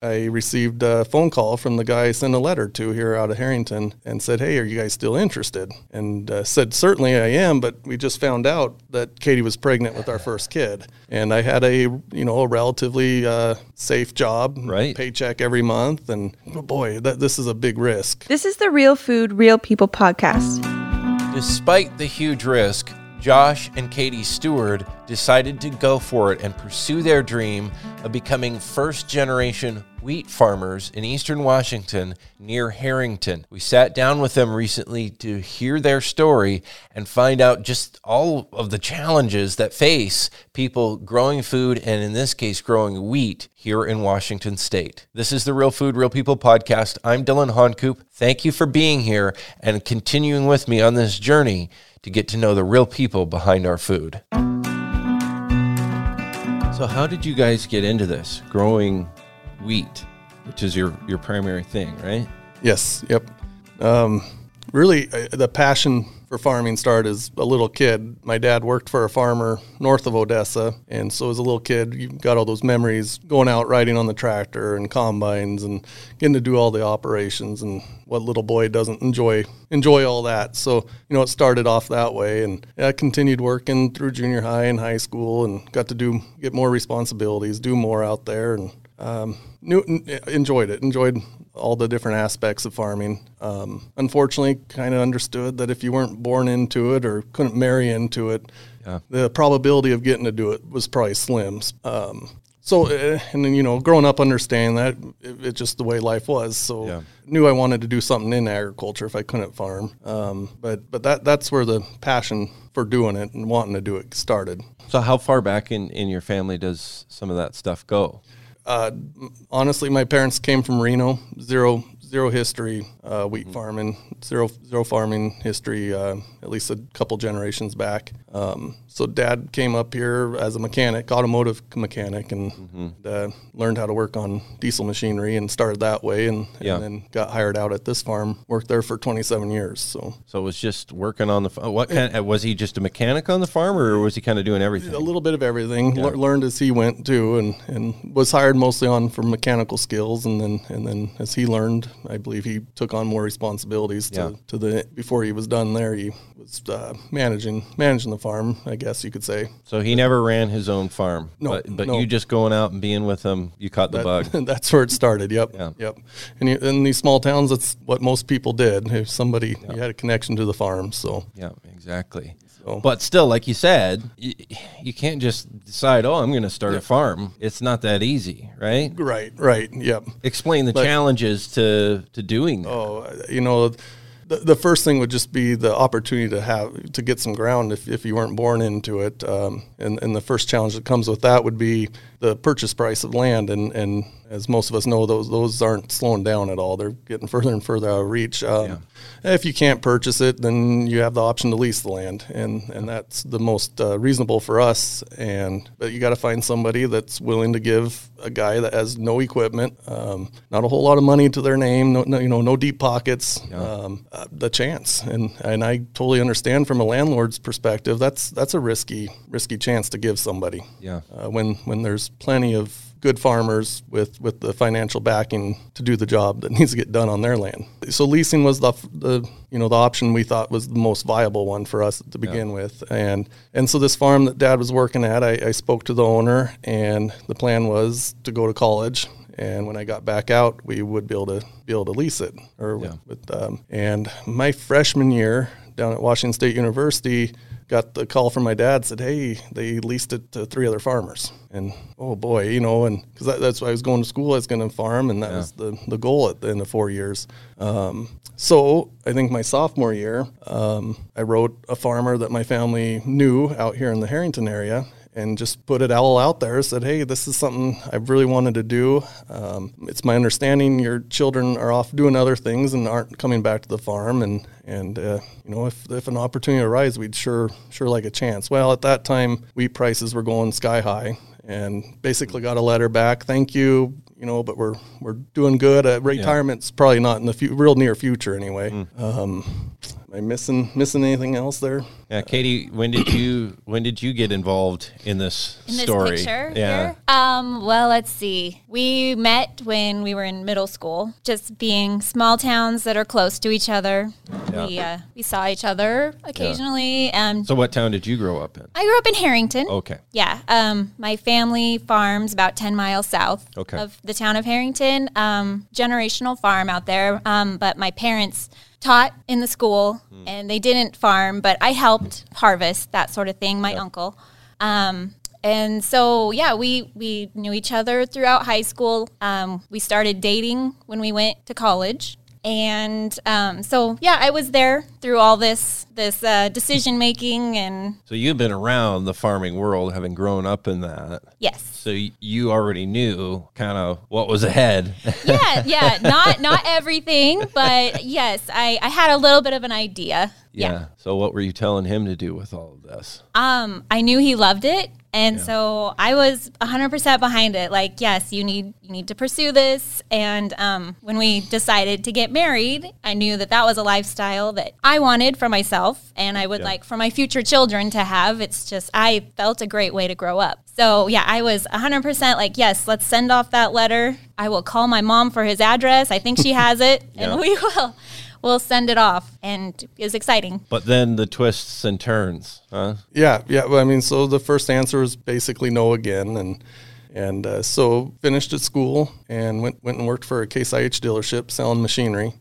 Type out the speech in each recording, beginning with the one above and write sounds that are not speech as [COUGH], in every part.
I received a phone call from the guy I sent a letter to here out of Harrington and said, Hey, are you guys still interested? And uh, said, Certainly I am, but we just found out that Katie was pregnant with our first kid. And I had a, you know, a relatively uh, safe job, Right. paycheck every month. And oh boy, that, this is a big risk. This is the Real Food, Real People podcast. Despite the huge risk, Josh and Katie Stewart decided to go for it and pursue their dream of becoming first generation wheat farmers in eastern Washington near Harrington. We sat down with them recently to hear their story and find out just all of the challenges that face people growing food and, in this case, growing wheat here in Washington state. This is the Real Food, Real People podcast. I'm Dylan Honcoop. Thank you for being here and continuing with me on this journey to get to know the real people behind our food. So, how did you guys get into this? Growing wheat, which is your, your primary thing, right? Yes. Yep. Um, really, uh, the passion for farming started as a little kid. My dad worked for a farmer north of Odessa, and so as a little kid, you got all those memories going out riding on the tractor and combines and getting to do all the operations. And what little boy doesn't enjoy enjoy all that? So you know, it started off that way, and I continued working through junior high and high school, and got to do get more responsibilities, do more out there, and um, knew, enjoyed it. Enjoyed all the different aspects of farming. Um, unfortunately, kind of understood that if you weren't born into it or couldn't marry into it, Yeah. the probability of getting to do it was probably slim. Um, so, uh, and then, you know, growing up understanding that, it, it's just the way life was. So, Yeah. knew I wanted to do something in agriculture if I couldn't farm. Um, but but that that's where the passion for doing it and wanting to do it started. So, how far back in, in your family does some of that stuff go? Uh, honestly, my parents came from Reno. Zero zero history uh, wheat farming. Zero zero farming history. Uh, at least a couple generations back. Um, so dad came up here as a mechanic, automotive mechanic, and uh, learned how to work on diesel machinery and started that way. And, Yeah. then got hired out at this farm. Worked there for 27 years. So So, it was just working on the f- what kind? uh, Was he just a mechanic on the farm, or was he kind of doing everything? a little bit of everything. Lear- learned as he went too, and, and was hired mostly on for mechanical skills, and then and then as he learned, I believe he took on more responsibilities to, Yeah. to the before he was done there. He was uh, managing managing the farm, I guess you could say. So he never ran his own farm. No, but, but no. you just going out and being with him, you caught the bug. [LAUGHS] That's where it started. Yep. Yeah. Yep. And you, in these small towns, that's what most people did. If somebody you had a connection to the farm, so Yeah, exactly. So- But still, like you said, you, you can't just decide, oh, I'm going to start a farm. It's not that easy, right? right, right. Yep. Explain the challenges to to doing that. Oh, you know, the, the first thing would just be the opportunity to have to get some ground if, if you weren't born into it. Um, and, and the first challenge that comes with that would be the purchase price of land. And, and as most of us know, those those aren't slowing down at all. They're getting [LAUGHS] further and further out of reach. Um, If you can't purchase it, then you have the option to lease the land, and, and that's the most uh, reasonable for us. And but you got to find somebody that's willing to give a guy that has no equipment, um, not a whole lot of money to their name, no, no you know, no deep pockets, um, uh, the chance. And and I totally understand from a landlord's perspective, that's that's a risky risky chance to give somebody. Yeah. Uh, when when there's plenty of good farmers with, with the financial backing to do the job that [LAUGHS] needs to get done on their land. So leasing was the, the you know the option we thought was the most viable one for us to begin with. And and so this farm that dad was working at, I, I spoke to the owner and the plan was to go to college. And when I got back out, we would be able to be able to lease it. Or with, with um, and my freshman year down at Washington State University, got the call from my dad said, "Hey, they leased it to three other farmers." And oh boy, you know, and because that, that's why I was going to school, I was going to farm, and that was the the goal at the end of four years. Um, so I think my sophomore year, um, I wrote a farmer that my family knew out here in the Harrington area. And just put it all out there. Said, "Hey, this is something I've really wanted to do. Um, it's my understanding your children are off doing other things and aren't coming back to the farm. And and uh, you know, if if an opportunity arises, we'd sure sure like a chance. Well, at that time, wheat prices were going sky high, and basically got a letter back. Thank you, you know, but we're we're doing good. Uh, retirement's probably not in the real near future anyway. Um, Am I missing missing anything else there? Yeah, Katie, when did you when did you get involved in this in this story? picture yeah. here? Um, well, let's see. We met when we were in middle school, just being small towns that are close to each other. Yeah. We uh, we saw each other occasionally. Um, So what town did you grow up in? I grew up in Harrington. Okay. Yeah. Um, my family farms about 10 miles south Okay. of the town of Harrington. Um, generational farm out there. Um, but my parents taught in the school and they didn't farm, but I helped harvest, that sort of thing, my uncle. Um, and so, yeah, we, we knew each other throughout high school. Um, we started dating when we went to college. And um, so, yeah, I was there through all this this uh, decision making, and So you've been around the farming world, having grown up in that. yes, So you already knew kind of what was ahead. yeah, yeah, [LAUGHS] not not everything, but yes, I I had a little bit of an idea. Yeah. So what were you telling him to do with all of this? Um, I knew he loved it, and so I was 100% behind it. Like, yes, you need you need to pursue this. And um, when we decided to get married, I knew that that was a lifestyle that I wanted for myself, and I would Yeah. like for my future children to have. It's just I felt a great way to grow up. So yeah, I was 100% like, yes, let's send off that letter. I will call my mom for his address. I think she has it, [LAUGHS] Yeah. and we [LAUGHS] will. We'll send it off, and it's exciting. But then the twists and turns, huh? Yeah, yeah. Well, I mean, so the first answer was basically no again, and and uh, so finished at school and went went and worked for a Case IH dealership selling machinery.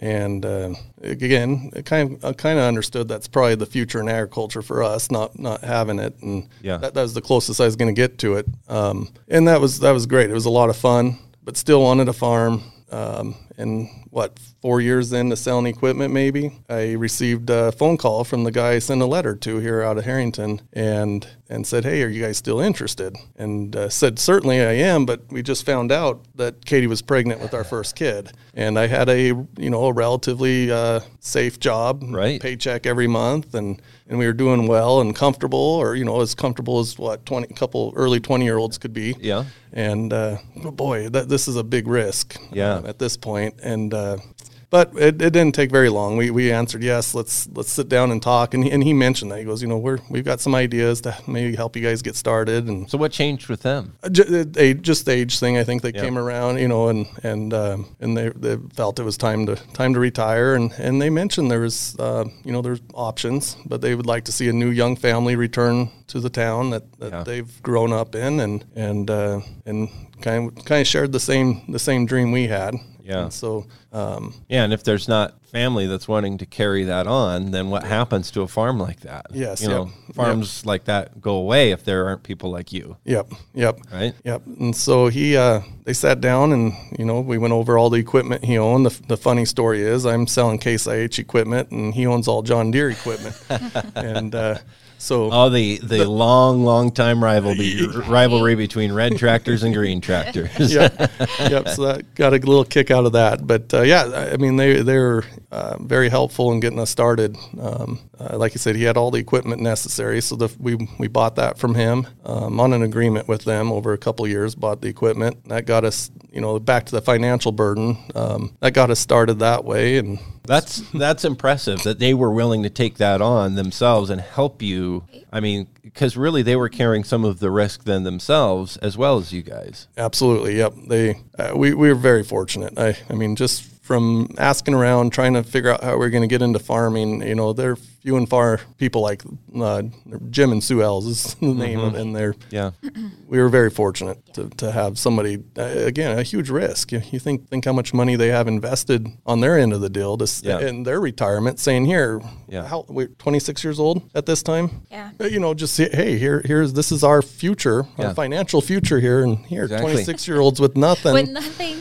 And uh, again, I kind of I kind of understood that's probably the future in agriculture for us, not not having it, and Yeah. that, that was the closest I was going to get to it. Um, and that was that was great. It was a lot of fun, but still wanted a farm. Um, and what four years into selling equipment, maybe I received a phone call from the guy I sent a letter to here out of Harrington, and and said, "Hey, are you guys still interested?" And uh, said, "Certainly I am, but we just found out that Katie was pregnant with our first kid, and I had a you know a relatively uh, safe job, Right. paycheck every month, and and we were doing well and comfortable, or you know as comfortable as what twenty couple early twenty year olds could be." Yeah. and uh, boy, that, this is a big risk. Yeah. um, at this point, and uh, but it, it didn't take very long. We, we answered yes. Let's let's sit down and talk. And he, and he mentioned that he goes, you know, we're we've got some ideas to maybe help you guys get started. And So what changed with them? uh, uh, age, just the age thing. I think they Yeah. came around, you know, and and um, and they, they felt it was time to time to retire. And, and they mentioned there was, uh, you know, there's options, but they would like to see a new young family return to the town that, that Yeah. they've grown up in, and and uh, and kind of kind of shared the same the same dream we had. Yeah. And so um, Yeah, and if there's not family that's wanting to carry that on, then what happens to a farm like that? Yes, you know, yep, farms like that go away if there aren't people like you, Yep, yep, right? yep. And so he, uh, they sat down and you know we went over all the equipment he owned. The, the funny story is I'm selling Case IH equipment and he owns all John Deere equipment, [LAUGHS] and uh, so Oh, the the long, long time rivalry [LAUGHS] rivalry between red tractors and green tractors. yep, yep. So that got a little kick out of that. But uh, yeah, I mean they they were uh, very helpful in getting us started. Um, uh, like I said, he had all the equipment necessary, so the, we we bought that from him um, on an agreement with them over a couple years. Bought the equipment that got us, you know, back to the financial burden. Um, that got us started that way, and That's that's impressive that they were willing to take that on themselves and help you. I mean, because really they were carrying some of the risk then themselves as well as you guys. Absolutely. Yep. They uh, we we were very fortunate. I I mean just from asking around trying to figure out how we're going to get into farming, you know, there are few and far people like uh, Jim and Sue Ells is the name of it and they're Yeah. [CLEARS THROAT] we were very fortunate to, to have somebody uh, again a huge risk. You, you think think how much money they have invested on their end of the deal to s Yeah. in their retirement, saying here, Yeah. how we're 26 years old at this time. Yeah. Uh, You know, just say, hey, here here's this is our future, Yeah. our financial future here, and here Exactly. 26 year olds with nothing. With nothing.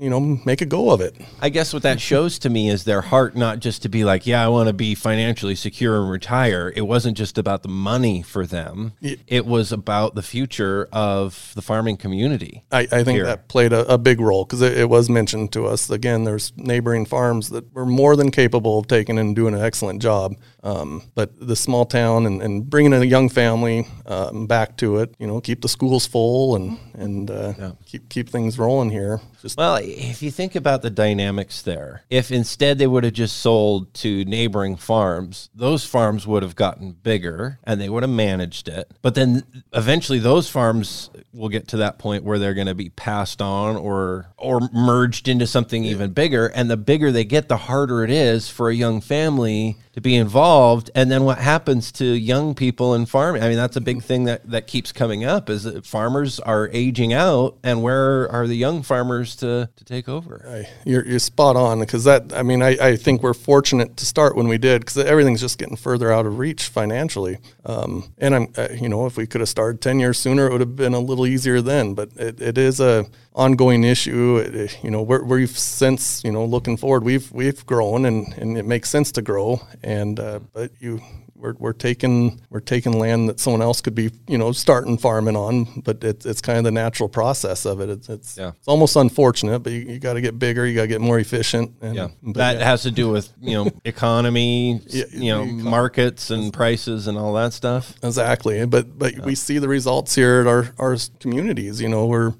You know, make a go of it. I guess what that shows to me is their heart not just to be like, yeah, I want to be financially secure and retire. It wasn't just about the money for them. Ye- It was about the future of the farming community. I, I think Here. that played a, a big role because it, it was mentioned to us. Again, there's neighboring farms that were more than capable of taking and doing an excellent job. Um, but the small town and, and bringing a young family um, back to it, you know, keep the schools full and and uh, keep keep things rolling here. Just Well, if you think about the dynamics there, if instead they would have just sold to neighboring farms, those farms would have gotten bigger and they would have managed it. But then eventually those farms will get to that point where they're going to be passed on or or merged into something even bigger. And the bigger they get the harder it is for a young family to be involved. And then what happens to young people in farming? I mean that's a big mm-hmm. thing that that keeps coming up is that farmers are aging out and where are the young farmers to to take over You're, you're spot on because that, I mean, I, I think we're fortunate to start when we did because everything's just getting further out of reach financially. Um, and I'm, uh, you know, if we could have started 10 years sooner, it would have been a little easier then. But it, it is a ongoing issue. It- you know, we're, we've since, you know, looking forward, we've, we've grown and, and it makes sense to grow. And, uh, but you, we're, we're taking we're taking land that someone else could be you know starting farming on, but it's it's kind of the natural process of it. It's it's, Yeah. it's almost unfortunate, but you, you got to get bigger, you got to get more efficient. And, yeah that yeah. has to do with you know [LAUGHS] economy Yeah, you know markets and prices and all that stuff Exactly, but but we see the results here at our our communities. You know, we're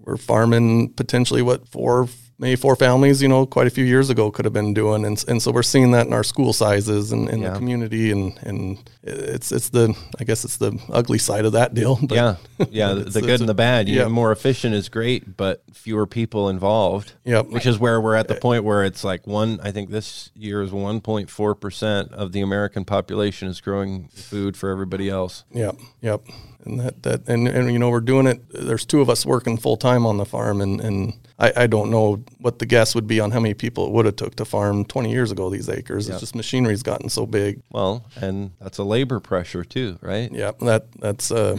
we're farming potentially what four maybe four families. You know, quite a few years ago could have been doing, and and so we're seeing that in our school sizes and in Yeah. the community, and and it's it's the I guess it's the ugly side of that deal. [LAUGHS] But yeah yeah [LAUGHS] the, it's- the it's good a- and the bad you yeah. know, more efficient is great but fewer people involved Yep. which is where we're at the point where it's like one i think this year is 1.4% of the american population is growing food for everybody else Yep, yep. And that, that and, and you know we're doing it. There's two of us working full time on the farm, and, and I, I don't know what the guess would be on how many people it would have took to farm 20 years ago these acres. It's just machinery's gotten so big. well and that's a labor pressure too right Yeah, that that's uh,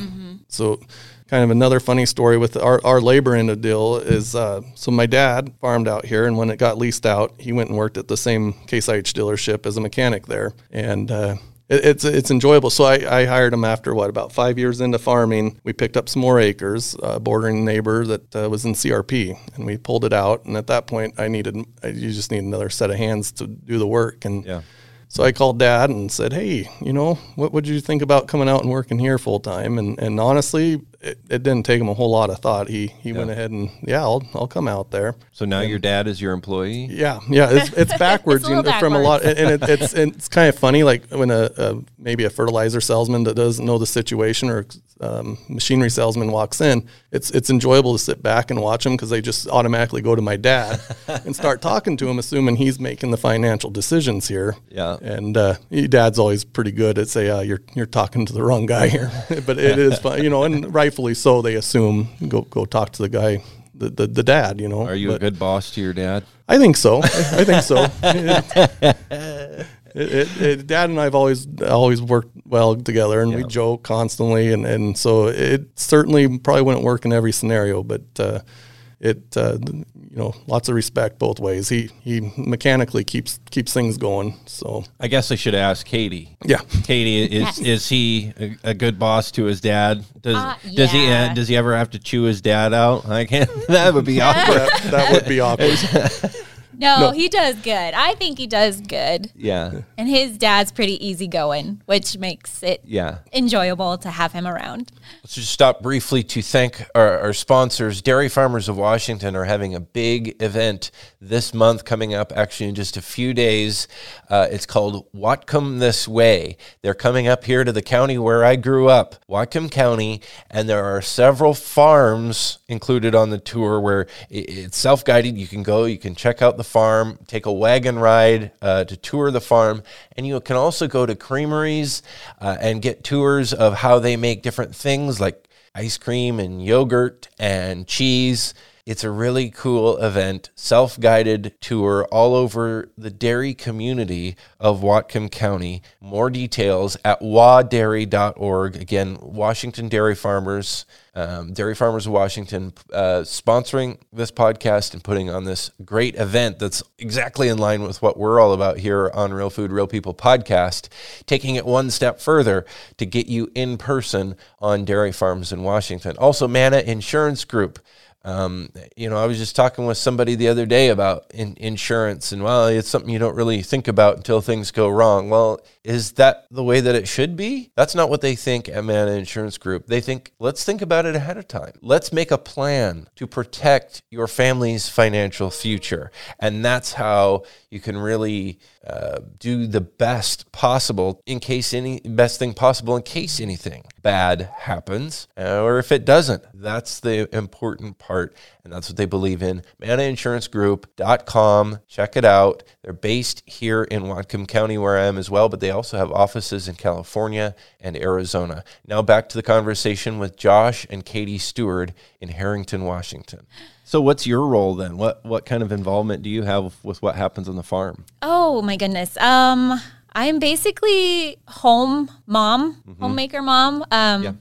so kind of another funny story with our, our labor end of deal is uh, so my dad farmed out here and when it got leased out he went and worked at the same Case IH dealership as a mechanic there and uh, it, it's it's enjoyable. So I, I hired him after what about five years into farming. We picked up some more acres uh, bordering neighbor that uh, was in CRP and we pulled it out. And at that point I needed I, you just need another set of hands to do the work. And yeah. so I called dad and said, Hey, you know, what would you think about coming out and working here full time? And, and honestly, it, it didn't take him a whole lot of thought. He, he went ahead and, yeah, I'll, I'll come out there. so now your dad is your employee Yeah. Yeah. It's, it's [LAUGHS] backwards It's a you know, little from a lot. And it, it's, it's kind of funny. Like when a, a, maybe a fertilizer salesman that doesn't know the situation or um, machinery salesman walks in, it's, it's enjoyable to sit back and watch them because they just automatically go to my dad [LAUGHS] and start talking to him, assuming he's making the financial decisions here. Yeah. And uh, your dad's always pretty good at say, uh, "You're you're talking to the wrong guy here," [LAUGHS] but it is fun, you know, and rightfully so. They assume go go talk to the guy, the the, the dad, you know. are you a good boss to your dad I think so. I, I think so. [LAUGHS] It, it, it, dad and I've always always worked well together, and we joke constantly, and, and so it certainly probably wouldn't work in every scenario, but uh, it uh, you know lots of respect both ways. He he mechanically keeps keeps things going. So i guess i should ask katie yeah. Katie, [LAUGHS] is Yes. is he a, a good boss to his dad? Does Uh, does he uh, does he ever have to chew his dad out? I can't. [LAUGHS] That would be [LAUGHS] awkward. that, that would be awkward. No, No. he does good. I think he does good. Yeah, And his dad's pretty easygoing, which makes it yeah. enjoyable to have him around. Let's just stop briefly to thank our, our sponsors. Dairy Farmers of Washington are having a big event this month coming up, actually, in just a few days. Uh, it's called Whatcom This Way. They're coming up here to the county where I grew up, Whatcom County, and there are several farms included on the tour where i- it's self guided. You can go, you can check out the farm, take a wagon ride uh, to tour the farm, and you can also go to creameries uh, and get tours of how they make different things like ice cream and yogurt and cheese. It's a really cool event, self guided tour all over the dairy community of Whatcom County. More details at wadairy.org. Again, Washington Dairy Farmers, um, Dairy Farmers of Washington, uh, sponsoring this podcast and putting on this great event that's exactly in line with what we're all about here on Real Food, Real People podcast, taking it one step further to get you in person on dairy farms in Washington. Also, Mana Insurance Group. Um, you know, I was just talking with somebody the other day about in, insurance, and well, it's something you don't really think about until things go wrong. Well, is that the way that it should be? That's not what they think at Mana Insurance Group. They think, let's think about it ahead of time. Let's make a plan to protect your family's financial future. And that's how you can really uh, do the best possible in case any best thing possible in case anything bad happens uh, or if it doesn't. That's the important part. And that's what they believe in. ManaInsuranceGroup.com. Check it out. They're based here in Whatcom County, where I am as well, but they also have offices in California and Arizona. Now back to the conversation with Josh and Katie Stewart in Harrington, Washington. So, what's your role then? What what kind of involvement do you have with what happens on the farm? Oh my goodness. Um, I'm basically home mom, homemaker mom. Um, Yeah.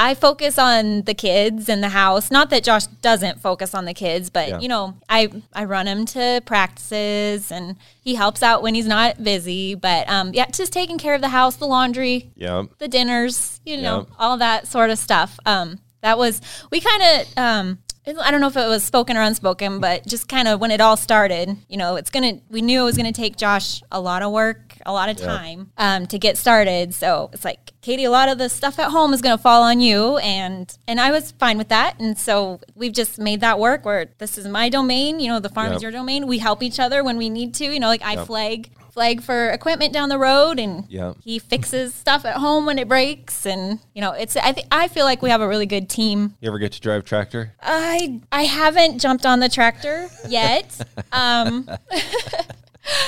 I focus on the kids and the house. Not that Josh doesn't focus on the kids, but Yeah. you know, I I run him to practices and he helps out when he's not busy. But um, yeah, just taking care of the house, the laundry, Yeah. the dinners, you know, Yeah. all that sort of stuff. Um, that was we kind of um, I don't know if it was spoken or unspoken, but just kind of when it all started, you know, it's gonna we knew it was gonna take Josh a lot of work, a lot of time um, to get started. So it's like Katie, a lot of the stuff at home is gonna fall on you, and and I was fine with that. And so we've just made that work. Where this is my domain, you know, the farm Yep. is your domain. We help each other when we need to. You know, like I flag flag for equipment down the road and Yeah. he fixes stuff at home when it breaks and you know it's i think i feel like we have a really good team You ever get to drive tractor? i i haven't jumped on the tractor yet [LAUGHS] um [LAUGHS]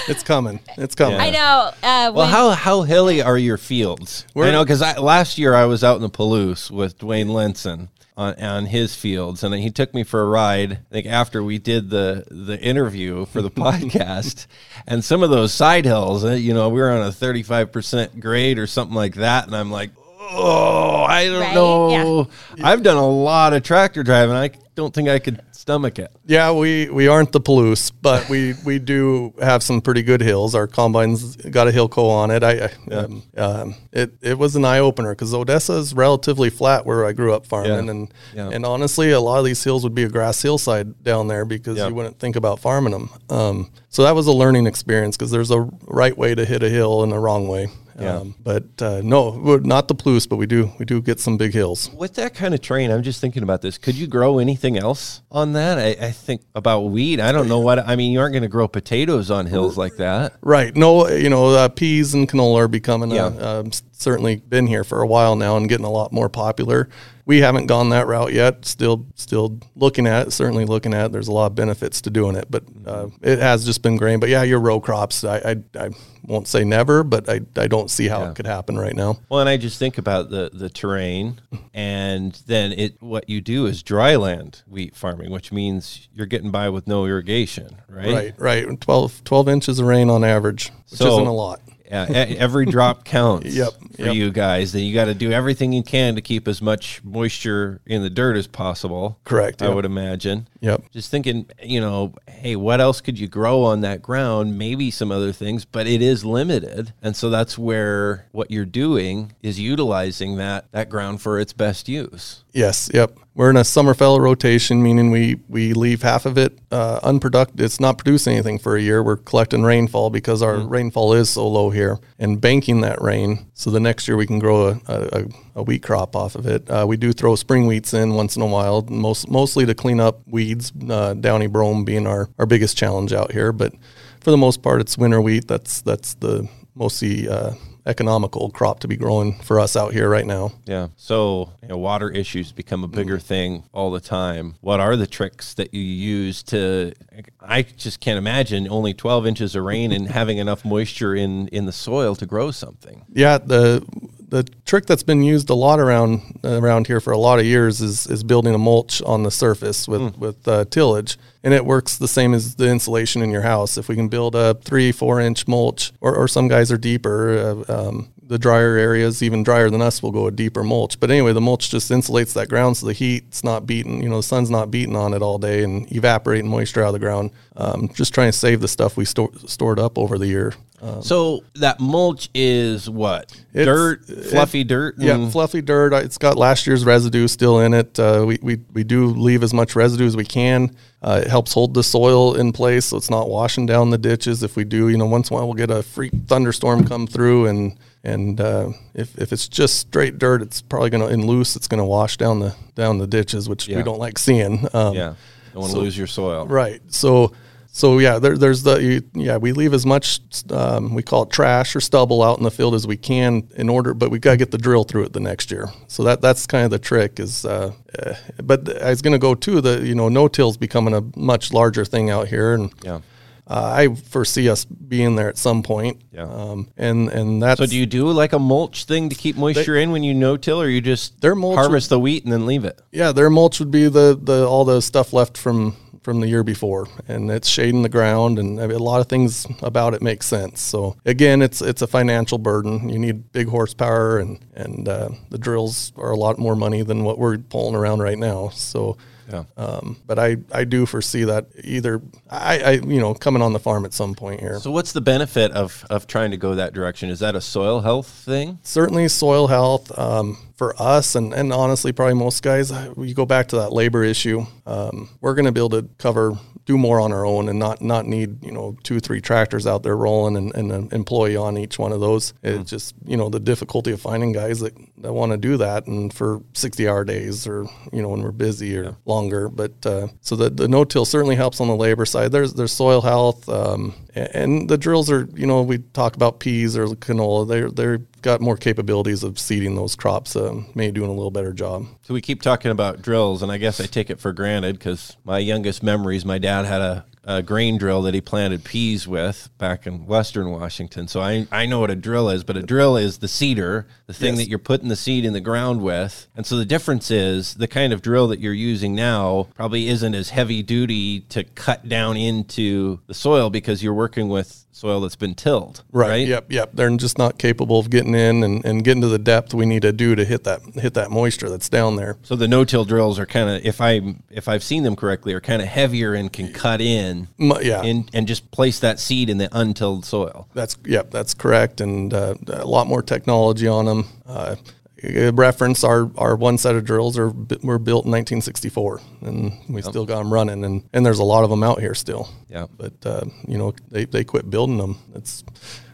It's coming. It's coming. Yeah. i know uh Well, how how hilly are your fields? I We're- know because I, last year I was out in the Palouse with Dwayne Lenson on on his fields, and then he took me for a ride. I think after we did the the interview for the [LAUGHS] podcast, and some of those side hills, uh, you know, we were on a thirty five percent grade or something like that, and I'm like. Oh, I don't Right? know. I've done a lot of tractor driving. I don't think I could stomach it. Yeah, we, we aren't the Palouse, but we, we do have some pretty good hills. Our combine's got a Hillco on it. I, I um, um, it it was an eye opener because Odessa is relatively flat where I grew up farming, Yeah. and Yeah. and honestly, a lot of these hills would be a grass hillside down there because Yeah. you wouldn't think about farming them. Um, so that was a learning experience because there's a right way to hit a hill and a wrong way. Yeah. Um, but uh, no, we're not the Palouse, but we do we do get some big hills. With that kind of terrain, I'm just thinking about this. Could you grow anything else on that? I, I think about wheat. I don't know what. I mean, you aren't going to grow potatoes on hills like that. Right. No, you know, uh, peas and canola are becoming Yeah. a, um, s- certainly been here for a while now and getting a lot more popular. We haven't gone that route yet. Still, still looking at it. Certainly looking at it. There's a lot of benefits to doing it, but uh, it has just been grain. But yeah, your row crops. I, I, I won't say never, but I, I don't see how Yeah. it could happen right now. Well, and I just think about the the terrain, [LAUGHS] and then it. What you do is dry land wheat farming, which means you're getting by with no irrigation, right? Right. Right. 12, 12 inches of rain on average, which So- isn't a lot. Yeah, every drop [LAUGHS] counts Yep, for yep. you guys. Then you got to do everything you can to keep as much moisture in the dirt as possible. Correct, I yep. would imagine. Yep. Just thinking, you know, hey, what else could you grow on that ground? Maybe some other things, but it is limited. And so that's where what you're doing is utilizing that that ground for its best use. Yes, yep. We're in a summer fallow rotation, meaning we we leave half of it uh, unproductive. It's not producing anything for a year. We're collecting rainfall because our rainfall is so low here, and banking that rain so the next year we can grow a, a, a wheat crop off of it. Uh, we do throw spring wheats in once in a while, most mostly to clean up weeds. Uh, downy brome being our, our biggest challenge out here, but for the most part, it's winter wheat. That's that's the mostly uh, economical crop to be growing for us out here right now. Yeah. So you know, water issues become a mm. bigger thing all the time. What are the tricks that you use to? I just can't imagine only 12 inches of rain and having enough moisture in in the soil to grow something. Yeah, the the trick that's been used a lot around around here for a lot of years is is building a mulch on the surface with with uh, tillage, and it works the same as the insulation in your house. If we can build a three four inch mulch, or, or some guys are deeper, uh, um, the drier areas, even drier than us, will go a deeper mulch. But anyway, the mulch just insulates that ground so the heat's not beating, you know, the sun's not beating on it all day and evaporating moisture out of the ground. Um, just trying to save the stuff we sto- stored up over the year. so that mulch is what? Dirt, it- fluffy dirt? Yeah, and- fluffy dirt. It's got last year's residue still in it. Uh, we, we, we do leave as much residue as we can. Uh, it helps hold the soil in place so it's not washing down the ditches. If we do, you know, once in a while we'll get a freak thunderstorm come through and and uh, if, if it's just straight dirt, it's probably going to, and loose, it's going to wash down the down the ditches, which Yeah. we don't like seeing. Um, yeah. Don't want to lose your soil. Right. So, so yeah, there, there's the you, yeah we leave as much um, we call it trash or stubble out in the field as we can in order, but we got to get the drill through it the next year. So that that's kind of the trick is. Uh, uh, but I was going to go to the you know no till's becoming a much larger thing out here, and Yeah. uh, I foresee us being there at some point. Yeah. Um, and and that's So do you do like a mulch thing to keep moisture in when you no-till, or you just Their mulch harvest the wheat and then leave it? Yeah, their mulch would be the, the all the stuff left from from the year before, and it's shading the ground, and I mean, a lot of things about it make sense. So again, it's it's a financial burden. You need big horsepower, and and uh, the drills are a lot more money than what we're pulling around right now. So. Yeah. Um, but I, I do foresee that either I, I you know coming on the farm at some point here. So what's the benefit of of trying to go that direction? Is that a soil health thing? certainly soil health um, for us and, and honestly probably most guys you go back to that labor issue um, we're going to be able to cover do more on our own and not not need you know two three tractors out there rolling and, and an employee on each one of those. It's just you know the difficulty of finding guys that, that want to do that and for 60 hour days or you know when we're busy or longer. But uh, so the, the no-till certainly helps on the labor side. There's there's soil health um, and the drills are you know we talk about peas or canola. They're they're got more capabilities of seeding those crops um, maybe doing a little better job. So we keep talking about drills, and I guess I take it for granted because my youngest memories, my dad had a, a grain drill that he planted peas with back in Western Washington. So I, I know what a drill is, but a drill is the seeder, the thing Yes. that you're putting the seed in the ground with. And so the difference is the kind of drill that you're using now probably isn't as heavy duty to cut down into the soil because you're working with soil that's been tilled. Right. Yep. Yep. They're just not capable of getting in and, and getting to the depth we need to do to hit that hit that moisture that's down there. So the no-till drills are kind of, if I if I've seen them correctly, are kind of heavier and can cut in Yeah. and and just place that seed in the untilled soil. That's yep, that's correct, and uh, a lot more technology on them. Uh, reference our our one set of drills are bu- were built in 1964, and we still got them running, and and there's a lot of them out here still. Yeah. but uh, you know they they quit building them. It's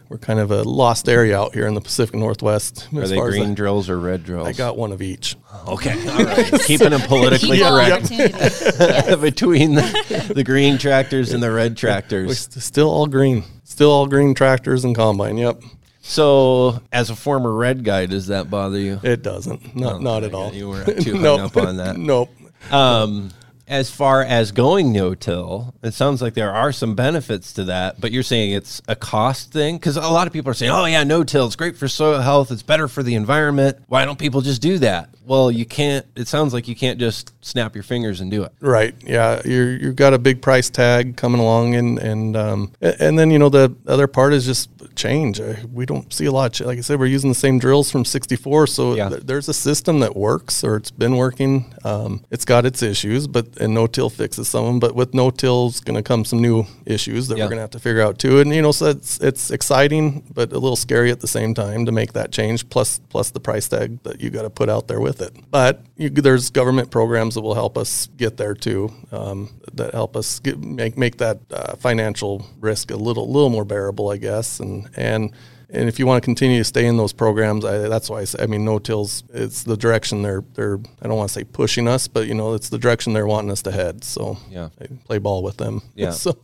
we're kind of a lost area out here in the Pacific Northwest. Are as they far as green I- drills or red drills? I got one of each. okay, [LAUGHS] all right. Keeping them politically Equal correct opportunity. [LAUGHS] between the, the green tractors and the red We're tractors. still all green, still all green tractors and combine. Yep, So, as a former red guy, does that bother you? it doesn't. Not not at all. You weren't too [LAUGHS] hung Nope. up on that. [LAUGHS] nope. Um, as far as going no-till, it sounds like there are some benefits to that, but you're saying it's a cost thing because a lot of people are saying, "Oh yeah, no-till, it's great for soil health, it's better for the environment. Why don't people just do that?" Well, you can't. It sounds like you can't just snap your fingers and do it. Right. Yeah. You're you've got a big price tag coming along, and and um and then you know the other part is just change. We don't see a lot. Of like I said, we're using the same drills from '64, so Yeah. th- there's a system that works, or it's been working. Um, it's got its issues, but and no till fixes some of them. But with no till's going to come some new issues that Yeah. we're going to have to figure out too. And you know, so it's it's exciting, but a little scary at the same time to make that change. Plus plus the price tag that you got to put out there with it. But you, there's government programs that will help us get there too. Um, that help us get, make make that uh, financial risk a little little more bearable, I guess. And and and if you want to continue to stay in those programs, I, that's why I say, I mean, no tills. It's the direction they're they're. I don't want to say pushing us, but you know, it's the direction they're wanting us to head. So Yeah. I play ball with them. Yeah. [LAUGHS] so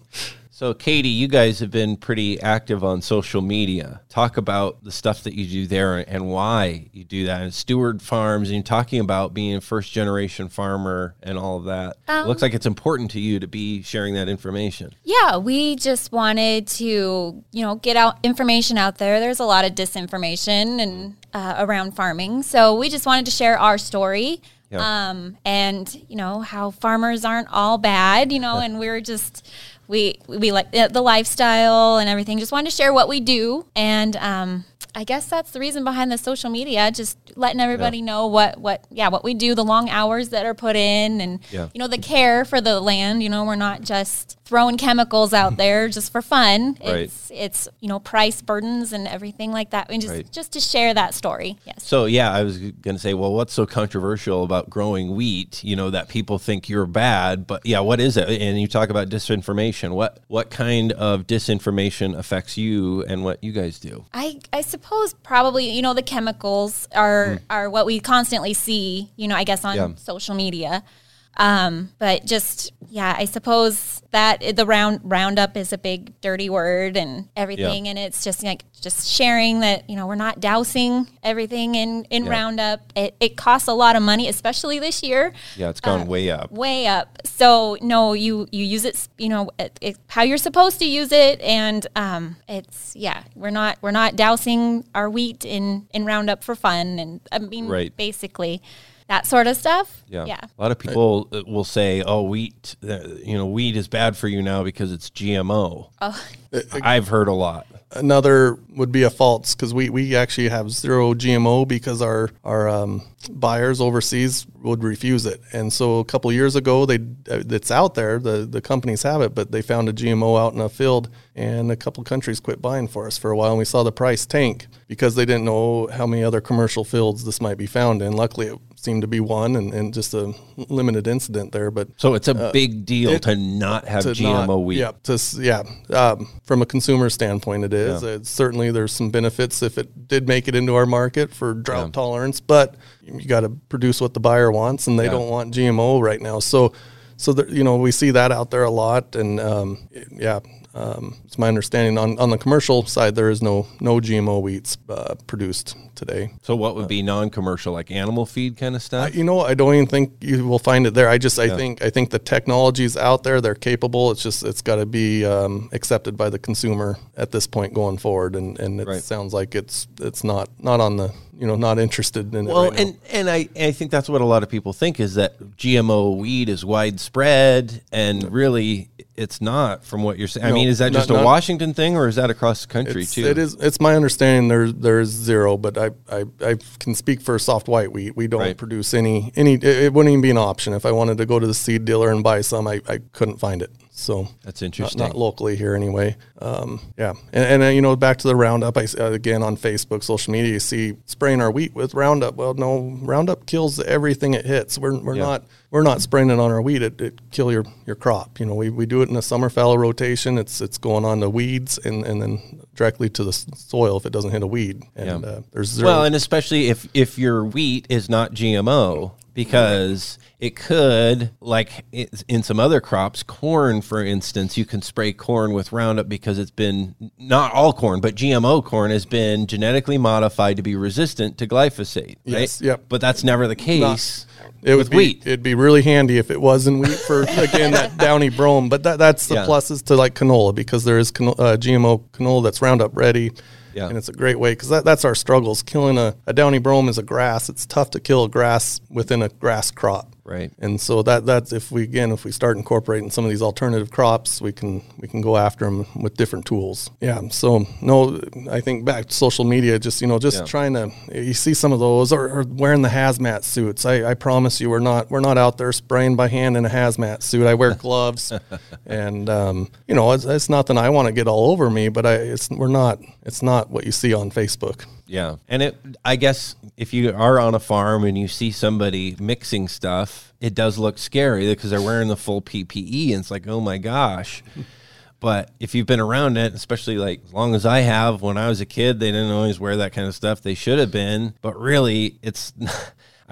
So, Katie, you guys have been pretty active on social media. Talk about the stuff that you do there and why you do that. And Stewart Farms, and you're talking about being a first generation farmer and all of that. it looks like it's important to you to be sharing that information. Yeah, we just wanted to, you know, get out information out there. There's a lot of disinformation and uh, around farming, so we just wanted to share our story. Yeah. Um, and you know how farmers aren't all bad, you know, and we're just we we like uh, the lifestyle and everything. Just wanted to share what we do, and um, I guess that's the reason behind the social media, just letting everybody know what what yeah what we do, the long hours that are put in, and Yeah. you know the care for the land. You know, we're not just throwing chemicals out [LAUGHS] there just for fun. Right. It's it's you know price burdens and everything like that, and just Right. just to share that story. Yes. So yeah, I was going to say, well, what's so controversial about growing wheat? You know that people think you're bad, but yeah, what is it? And you talk about disinformation. What what kind of disinformation affects you and what you guys do? I, I suppose probably you know the chemicals are hmm. are what we constantly see you know I guess on Yeah. social media, um, but just yeah I suppose that the round roundup is a big dirty word and everything and it's just like just sharing that you know we're not dousing everything in in Yeah. roundup it, it costs a lot of money especially this year Yeah, it's gone way up. way up. So no, you you use it, you know, it, it, how you're supposed to use it, and um, it's yeah, we're not we're not dousing our wheat in in Roundup for fun, and I mean, Right. basically that sort of stuff. Yeah. yeah. A lot of people uh, will say, "Oh, wheat, uh, you know, wheat is bad for you now because it's GMO." Oh. I've heard a lot. Another would be a false because we, we actually have zero GMO because our our um, buyers overseas would refuse it. And so a couple years ago, they uh, it's out there. The the companies have it, but they found a GMO out in a field, and a couple countries quit buying for us for a while. And we saw the price tank because they didn't know how many other commercial fields this might be found in. Luckily, it seemed to be one, and, and just a limited incident there. But So it's a big deal Uh, it- to not have to GMO not- wheat. Yeah, to, yeah. Um, from a consumer standpoint, it is. It's certainly there's some benefits if it did make it into our market for drought tolerance, but you got to produce what the buyer wants, and they Yeah. don't want GMO right now. So, so there, you know we see that out there a lot, and um, yeah. Um, it's my understanding on, on the commercial side there is no no GMO wheats uh, produced today. So what would be non-commercial, like animal feed kind of stuff? Uh, You know, I don't even think you will find it there. I just, I think, I think the technology's out there. They're capable. It's just, it's got to be um, accepted by the consumer at this point going forward. And and it Right. sounds like it's it's not not on the you know not interested in it. Well, right now. and and I I think that's what a lot of people think is that GMO weed is widespread, and really it's not. From what you're saying, I mean, is that not- just a not- Washington thing, or is that across the country It's, too? it is. It's my understanding there there is zero, but I, I, I can speak for soft white wheat. We don't Right. produce any any. It, it wouldn't even be an option if I wanted to go to the seed dealer and buy some. I, I couldn't find it. So That's interesting. Not, locally here anyway. Um, yeah, and, and uh, you know back to the Roundup. I uh, again on Facebook, social media, you see spraying our wheat with Roundup. Well, no, Roundup kills everything it hits. We're we're Yeah. not we're not spraying it on our wheat. It, it kill your, your crop. You know, we, we do it in a summer fallow rotation. It's it's going on the weeds and, and then directly to the soil if it doesn't hit a weed. And Yeah. uh, there's zero. Well, and especially if if your wheat is not GMO, because it could, like in some other crops, corn, for instance, you can spray corn with Roundup because it's been not all corn, but GMO corn has been genetically modified to be resistant to glyphosate. Right? Yes, yep. But that's never the case. it with would be, wheat. It'd be really handy if it was in wheat for [LAUGHS] again that downy brome. But that, that's the Yeah. pluses to like canola because there is cano- uh, GMO canola that's Roundup ready. Yeah. And it's a great way because that, that's our struggles. Killing a, a downy brome is a grass. It's tough to kill a grass within a grass crop. Right. And so that that's if we again if we start incorporating some of these alternative crops, we can we can go after them with different tools. Yeah. So no, I think back to social media, just you know, just Yeah. trying to you see some of those or, or wearing the hazmat suits. I, I promise you, we're not we're not out there spraying by hand in a hazmat suit. I wear [LAUGHS] gloves, and um, you know, it's, it's not that I want to get all over me, but I it's we're not it's not what you see on Facebook. Yeah. And it I guess if you are on a farm and you see somebody mixing stuff, it does look scary because they're wearing the full PPE and it's like, "Oh my gosh." [LAUGHS] But if you've been around it, especially like as long as I have, when I was a kid, they didn't always wear that kind of stuff. They should have been, but really, it's. [LAUGHS]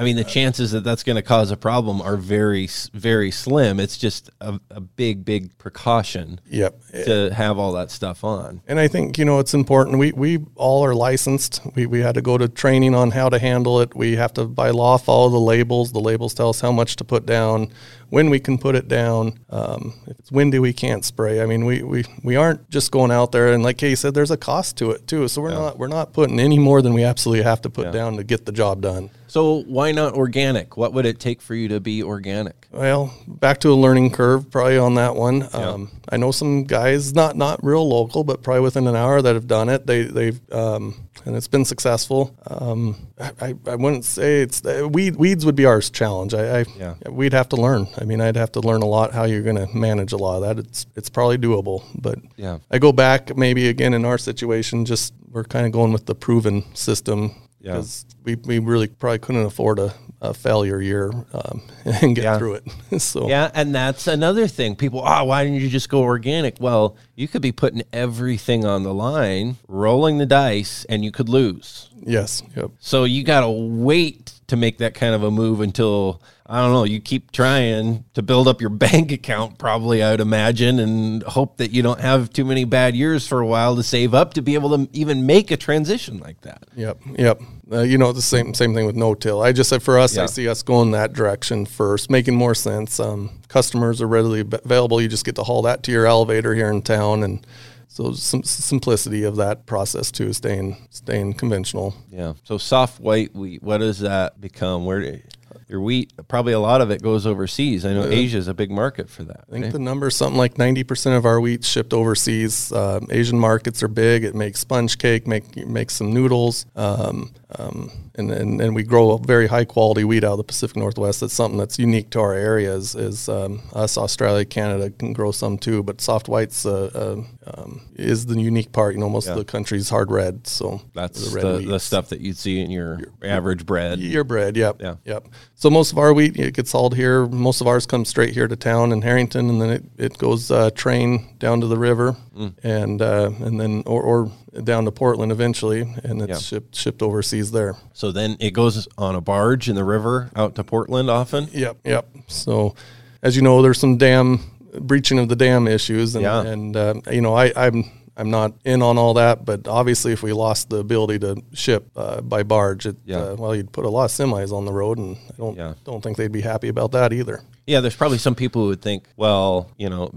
I mean, the chances that that's going to cause a problem are very, very slim. It's just a, a big, big precaution Yep. to have all that stuff on. And I think you know it's important. We we all are licensed. We we had to go to training on how to handle it. We have to by law follow the labels. The labels tell us how much to put down, when we can put it down. Um, if it's windy, we can't spray. I mean, we, we we aren't just going out there and like Kay said, there's a cost to it too. So we're not we're not putting any more than we absolutely have to put Yeah. down to get the job done. So why not organic? What would it take for you to be organic? Well, back to a learning curve probably on that one. Um, I know some guys, not not real local, but probably within an hour that have done it. They they've um, and it's been successful. Um, I, I wouldn't say it's uh, weed, weeds would be our challenge. I, I Yeah. we'd have to learn. I mean, I'd have to learn a lot how you're going to manage a lot of that. It's it's probably doable, but Yeah. I go back maybe again in our situation. Just we're kind of going with the proven system Yeah. because we, we really probably couldn't afford a, a failure year um, [LAUGHS] and get Yeah. through it. [LAUGHS] so Yeah, and that's another thing. People, oh, why didn't you just go organic? Well, you could be putting everything on the line, rolling the dice, and you could lose. yes, yep. So you got to wait to make that kind of a move until I don't know. You keep trying to build up your [LAUGHS] bank account, probably I would imagine, and hope that you don't have too many bad years for a while to save up to be able to even make a transition like that. Yep, yep. Uh, you know the same same thing with no till. I just said for us, Yeah. I see us going that direction first, making more sense. Um, customers are readily available. You just get to haul that to your elevator here in town, and so some simplicity of that process too, staying staying conventional. Yeah. So soft white wheat, what does that become? Where do, your wheat? Probably a lot of it goes overseas. I know Asia is a big market for that. I think right? the number is something like ninety percent of our wheat shipped overseas. Um Asian markets are big. It makes sponge cake, make makes some noodles, um, um, and, and and we grow a very high quality wheat out of the Pacific Northwest. That's something that's unique to our area. Is, is um, us, Australia, Canada can grow some too, but soft whites uh, uh, um, is the unique part. You know, most Yeah. of the country's hard red, so That's the the, red the, stuff that you'd see in your, average bread. Your bread, yep, Yeah. yep. So most of our wheat it gets hauled here. Most of ours comes straight here to town in Harrington, and then it, it goes uh, train down to the river, Mm. and uh, and then or, or down to Portland eventually, and it's Yeah. shipped shipped overseas there. So then it goes on a barge in the river out to Portland often. Yep, yep. So as you know, there's some dam breaching of the dam issues, and, Yeah. and uh, you know I, I'm. I'm not in on all that, but obviously, if we lost the ability to ship uh, by barge, it, Yeah. uh, well, you'd put a lot of semis on the road, and I don't Yeah. don't think they'd be happy about that either. Yeah, there's probably some people who would think, well, you know,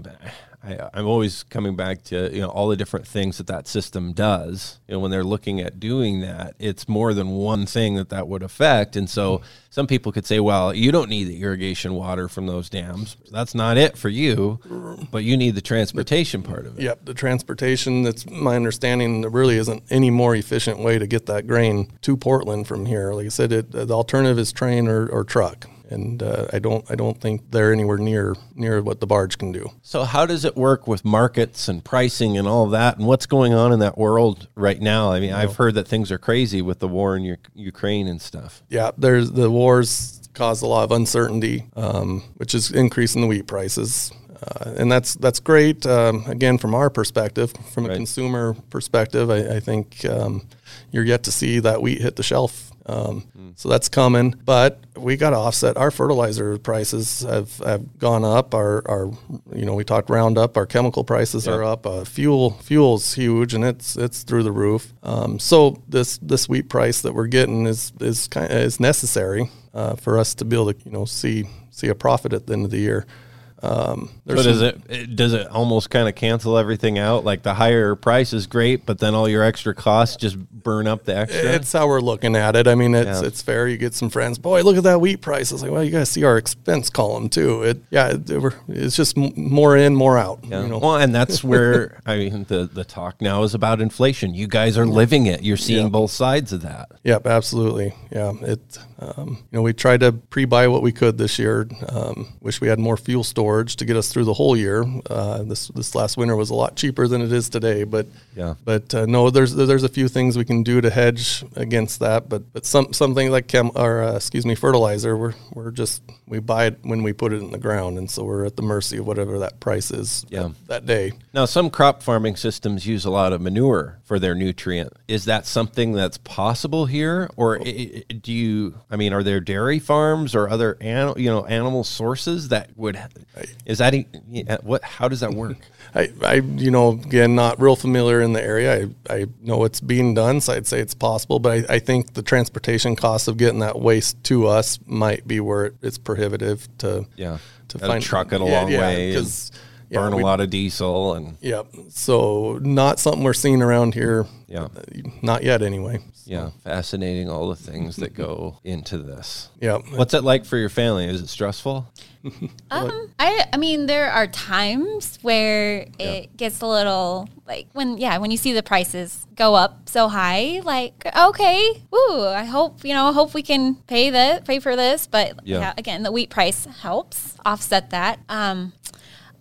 I, I'm always coming back to you know all the different things that that system does. You know, when they're looking at doing that, it's more than one thing that that would affect. And so some people could say, well, you don't need the irrigation water from those dams. That's not it for you, but you need the transportation part of it. Yep, the transportation. That's my understanding. There really isn't any more efficient way to get that grain to Portland from here. Like I said, it, the alternative is train or, or truck, and uh, I don't I don't think they're anywhere near near what the barge can do. So how does it work with markets and pricing and all of that, and what's going on in that world right now? I mean, I've heard that things are crazy with the war in U- Ukraine and stuff. Yeah, there's the wars caused a lot of uncertainty, um, which is increasing the wheat prices. Uh, and that's that's great. Um, again, from our perspective, from a Right. consumer perspective, I, I think um, you're yet to see that wheat hit the shelf. Um, So that's coming, but we got to offset. Our fertilizer prices have, have gone up. Our, our you know we talked Roundup. Our chemical prices are up. Uh, fuel fuel's huge, and it's it's through the roof. Um, so this this wheat price that we're getting is is kind is necessary uh, for us to be able to you know see see a profit at the end of the year. Um, So does some- it, does it almost kind of cancel everything out? Like the higher price is great, but then all your extra costs just burn up the extra. It's how we're looking at it. I mean, it's Yeah. it's fair. You get some friends. Boy, look at that wheat price. It's like, well, you guys see our expense column too. It yeah, it, it- it's just more in, more out. Yeah. You know, Well, and that's [LAUGHS] where I mean the the talk now is about inflation. You guys are living it. You're seeing both sides of that. Yep, absolutely. Yeah, it. Um, you know, we tried to pre-buy what we could this year. Um, wish we had more fuel storage to get us through the whole year. Uh, this this last winter was a lot cheaper than it is today, but Yeah. But uh, no, there's there's a few things we can do to hedge against that. But but some something like chem or uh, excuse me fertilizer, we're we're just we buy it when we put it in the ground, and so we're at the mercy of whatever that price is. Yeah. that, that day. Now, some crop farming systems use a lot of manure for their nutrient. Is that something that's possible here, or i- i- do you? I mean, are there dairy farms or other animal, you know, animal sources that would? Is that what? How does that [LAUGHS] work? I, I, you know, again, not real familiar in the area. I, I know it's being done, so I'd say it's possible. But I, I think the transportation costs of getting that waste to us might be where it's prohibitive to, Yeah. to Gotta truck it a long way and- Because, burn a lot of diesel and Yep. So not something we're seeing around here. Yeah. Not yet, anyway. yeah, fascinating all the things that go [LAUGHS] into this. Yep. What's it like for your family? Is it stressful? [LAUGHS] Um, I I mean, there are times where it gets a little like when yeah when you see the prices go up so high, like okay, woo, I hope you know, I hope we can pay the pay for this, but Yeah. yeah, again, the wheat price helps offset that. Um,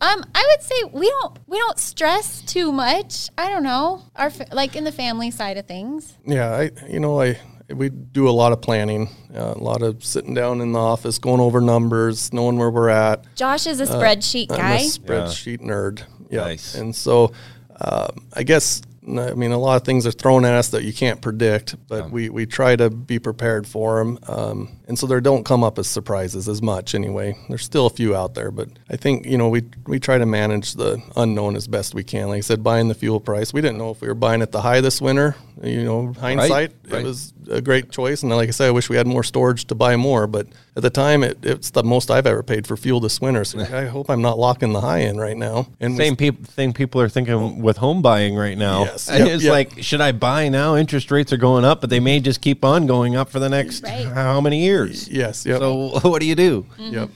um, I would say we don't we don't stress too much. I don't know, our like in the family side of things. Yeah, I you know I we do a lot of planning, uh, a lot of sitting down in the office, going over numbers, knowing where we're at. Josh is a spreadsheet I'm guy. a spreadsheet nerd. Yeah. Nice. And so um, I guess I mean a lot of things are thrown at us that you can't predict, but we, we try to be prepared for them, um, and so they don't come up as surprises as much anyway. There's still a few out there, but I think you know we we try to manage the unknown as best we can. Like I said, buying the fuel price, we didn't know if we were buying at the high this winter. You know, hindsight, right. it was a great choice. And like I said, I wish we had more storage to buy more, but at the time, it, it's the most I've ever paid for fuel this winter. So [LAUGHS] I hope I'm not locking the high end right now. And we- Same people thing people are thinking with home buying right now. Yes. And Yep, it's yep. like, should I buy now? Interest rates are going up, but they may just keep on going up for the next Right. how many years? yes, yep, So [LAUGHS] what do you do? yep.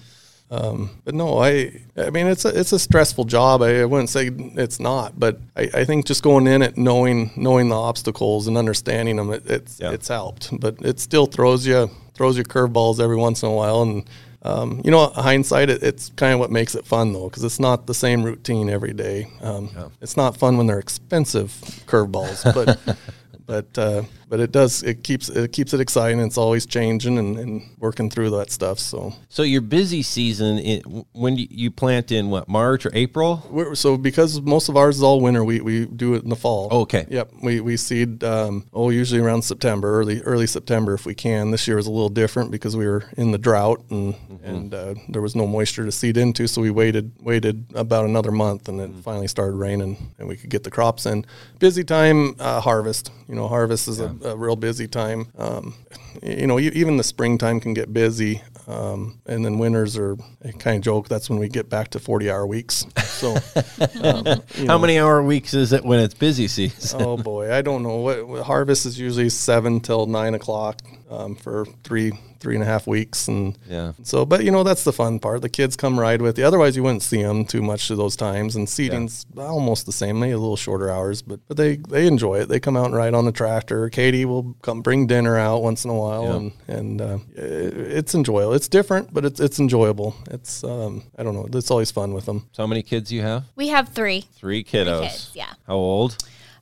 Um, but no, I, I mean, it's a, it's a stressful job. I, I wouldn't say it's not, but I, I think just going in it, knowing, knowing the obstacles and understanding them, it, it's, Yeah. it's helped, but it still throws you, throws you curveballs every once in a while. And, um, you know, hindsight, it, it's kind of what makes it fun though, because it's not the same routine every day. Um, It's not fun when they're expensive curveballs, but [LAUGHS] but uh, but it does it keeps it keeps it exciting. It's always changing and, and working through that stuff. So So your busy season, it, when you, you plant in what March or April? we're, so because most of ours is all winter, we, we do it in the fall. Okay. Yep. We we seed um, oh usually around September, early early September if we can. This year was a little different because we were in the drought and and uh, there was no moisture to seed into, so we waited waited about another month and then finally started raining and we could get the crops in. Busy time, uh, harvest. You know, harvest is a, a real busy time. Um, you know, even the springtime can get busy, um, and then winters are I kind of joke. That's when we get back to forty hour weeks. So. [LAUGHS] um, How know, many hour weeks is it when it's busy season? oh [LAUGHS] boy, I don't know. What, what harvest is usually seven till nine o'clock um, for three three and a half weeks, and Yeah. So, but you know that's the fun part. The kids come ride with you. Otherwise, you wouldn't see them too much to those times. And seeding's almost the same. Maybe a little shorter hours, but but they they enjoy it. They come out and ride on the tractor. Katie will come bring dinner out once in a while, Yeah. and and uh, it's enjoyable. It's different, but it's it's enjoyable. It's um I don't know. It's always fun with them. So how many kids you have? We have three. Three kiddos. kids, yeah. How old?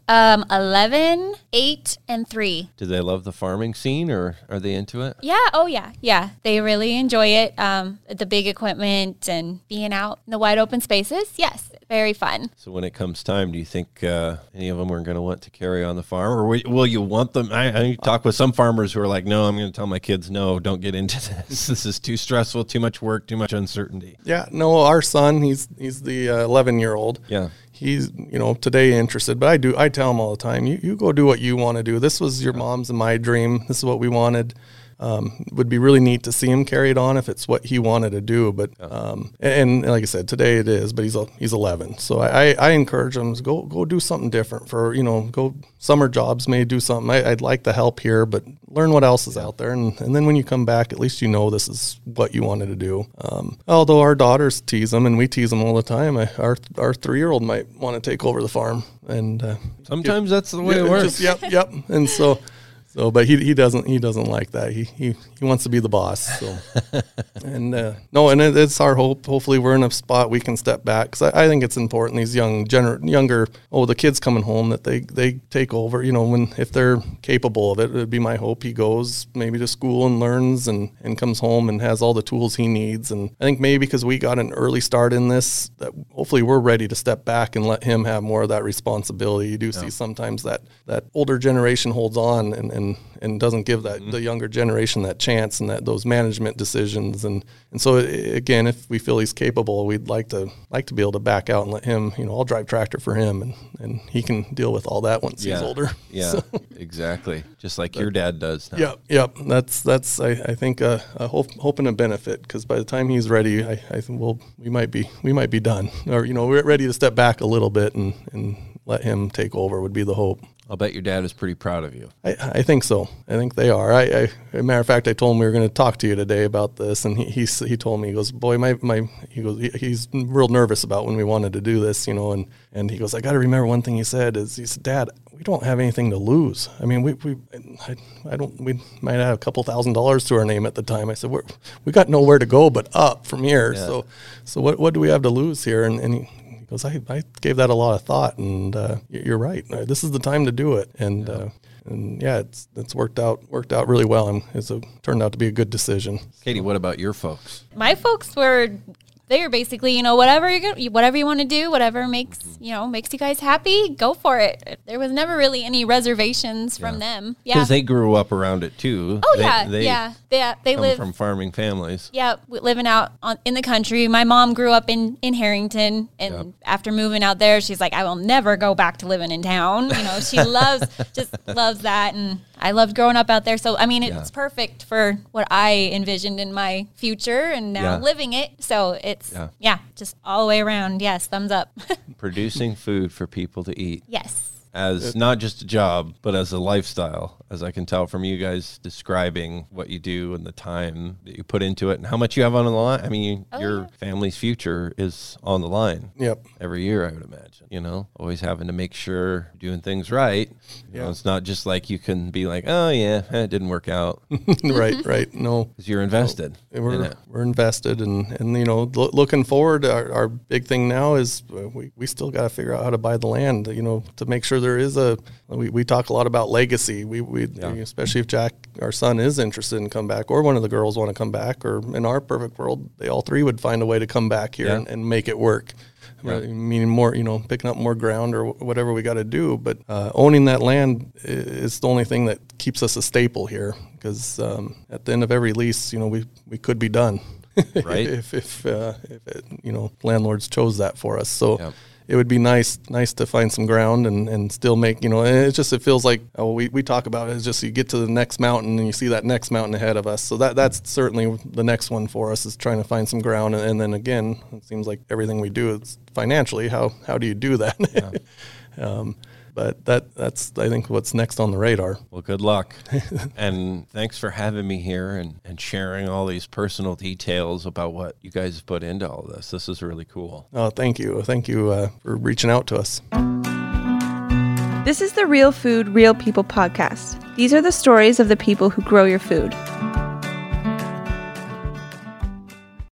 Um, 11, 8, and 3. Do they love the farming scene or are they into it? Yeah, oh yeah, yeah. They really enjoy it. Um, the big equipment and being out in the wide open spaces. Yes, very fun. So when it comes time, do you think uh, any of them are going to want to carry on the farm, or will, will you want them? I, I talk with some farmers who are like, "No, I'm going to tell my kids, no, don't get into [LAUGHS] this. this is too stressful, too much work, too much uncertainty." Yeah, no, our son, he's he's the eleven year old. Yeah. he's you know today interested, but I do I tell him all the time, you you go do what you want to do. This was your mom's and my dream. This is what we wanted. Um, would be really neat to see him carry it on if it's what he wanted to do. But um, and, and like I said, today it is. But he's a, he's 11, so I, I, I encourage him to go go do something different. For you know, go summer jobs, may do something. I, I'd like the help here, but learn what else is out there, and, and then when you come back, at least you know this is what you wanted to do. Um, although our daughters tease them, and we tease them all the time. I, our our three year old might want to take over the farm, and uh, Sometimes that's the way yeah, it works. just- yep, yep. And so, so, but he, he doesn't he doesn't like that. He he, he wants to be the boss. So, [LAUGHS] and uh, no, and it, it's our hope. Hopefully, we're in a spot we can step back because I, I think it's important. These young gener- younger oh the kids coming home that they they take over. You know, when if they're capable of it, it'd be my hope he goes maybe to school and learns and and comes home and has all the tools he needs. And I think maybe because we got an early start in this, that hopefully we're ready to step back and let him have more of that responsibility. You do see sometimes that that older generation holds on and, and and and doesn't give that Mm-hmm. the younger generation that chance and that those management decisions and and so i- again if we feel he's capable we'd like to like to be able to back out and let him you know I'll drive tractor for him and and he can deal with all that once he's older [LAUGHS] Yeah, So- exactly. Just like your dad does now. Yep, yep. That's that's I, I think a, a hope hoping a benefit because by the time he's ready, I, I think we'll we might be we might be done or you know we're ready to step back a little bit and and let him take over would be the hope. I'll bet your dad is pretty proud of you. I, I think so. I think they are. I, I, as a matter of fact, I told him we were going to talk to you today about this, and he he, he told me he goes, boy, my, my he goes he, he's real nervous about when we wanted to do this, you know, and and he goes, I got to remember one thing he said is he said, Dad, we don't have anything to lose. I mean, we we I, I don't we might have a couple thousand dollars to our name at the time. I said, we're we got nowhere to go but up from here. So so what what do we have to lose here? And and he, he goes, I, I gave that a lot of thought, and uh, you're right. Uh, This is the time to do it, and uh, and yeah, it's it's worked out worked out really well, and it's a, turned out to be a good decision. Katie, what about your folks? my folks were they were basically you know whatever you are whatever you want to do whatever makes mm-hmm. you know makes you guys happy go for it there was never really any reservations from them yeah Because they grew up around it too. oh They- yeah they yeah they, uh, they come live from farming families. yeah living out on, in the country my mom grew up in in harrington and Yep. after moving out there she's like i will never go back to living in town you know she [LAUGHS] loves just loves that and i loved growing up out there so i mean it's Yeah. perfect for what i envisioned in my future and now Yeah. living it so it's Yeah. yeah. just all the way around yes thumbs up [LAUGHS] Producing food for people to eat. yes as not just a job, but as a lifestyle, as I can tell from you guys describing what you do and the time that you put into it and how much you have on the line. I mean, Oh, your yeah. family's future is on the line. Yep. Every year, I would imagine, you know, always having to make sure you're doing things right. You know, Yeah. it's not just like you can be like, oh, yeah, eh, it didn't work out [LAUGHS] right, right. No, because you're invested in we're it. we're invested, and and you know, lo- looking forward, our, our big thing now is uh, we we still got to figure out how to buy the land, you know, to make sure there is a. We, we talk a lot about legacy. We we especially if Jack, our son, is interested in come back, or one of the girls want to come back, or in our perfect world, they all three would find a way to come back here Yeah. and, and make it work. Uh, meaning more, you know, picking up more ground or whatever we got to do. But uh, owning that land is the only thing that keeps us a staple here. Because um, at the end of every lease, you know, we we could be done, [LAUGHS] Right. if if uh, if it, you know landlords chose that for us. So. It would be nice, nice to find some ground and, and still make, you know, and it's just, it feels like, oh, we, we talk about it, it's just you get to the next mountain and you see that next mountain ahead of us. So that, that's certainly the next one for us is trying to find some ground. And, and then again, it seems like everything we do is financially, how, how do you do that? [LAUGHS] um, but that, that's, I think what's next on the radar. Well, good luck. [LAUGHS] and thanks for having me here and, and sharing all these personal details about what you guys have put into all this. This is really cool. Oh, thank you. Thank you uh, for reaching out to us. This is the Real Food, Real People podcast. These are the stories of the people who grow your food.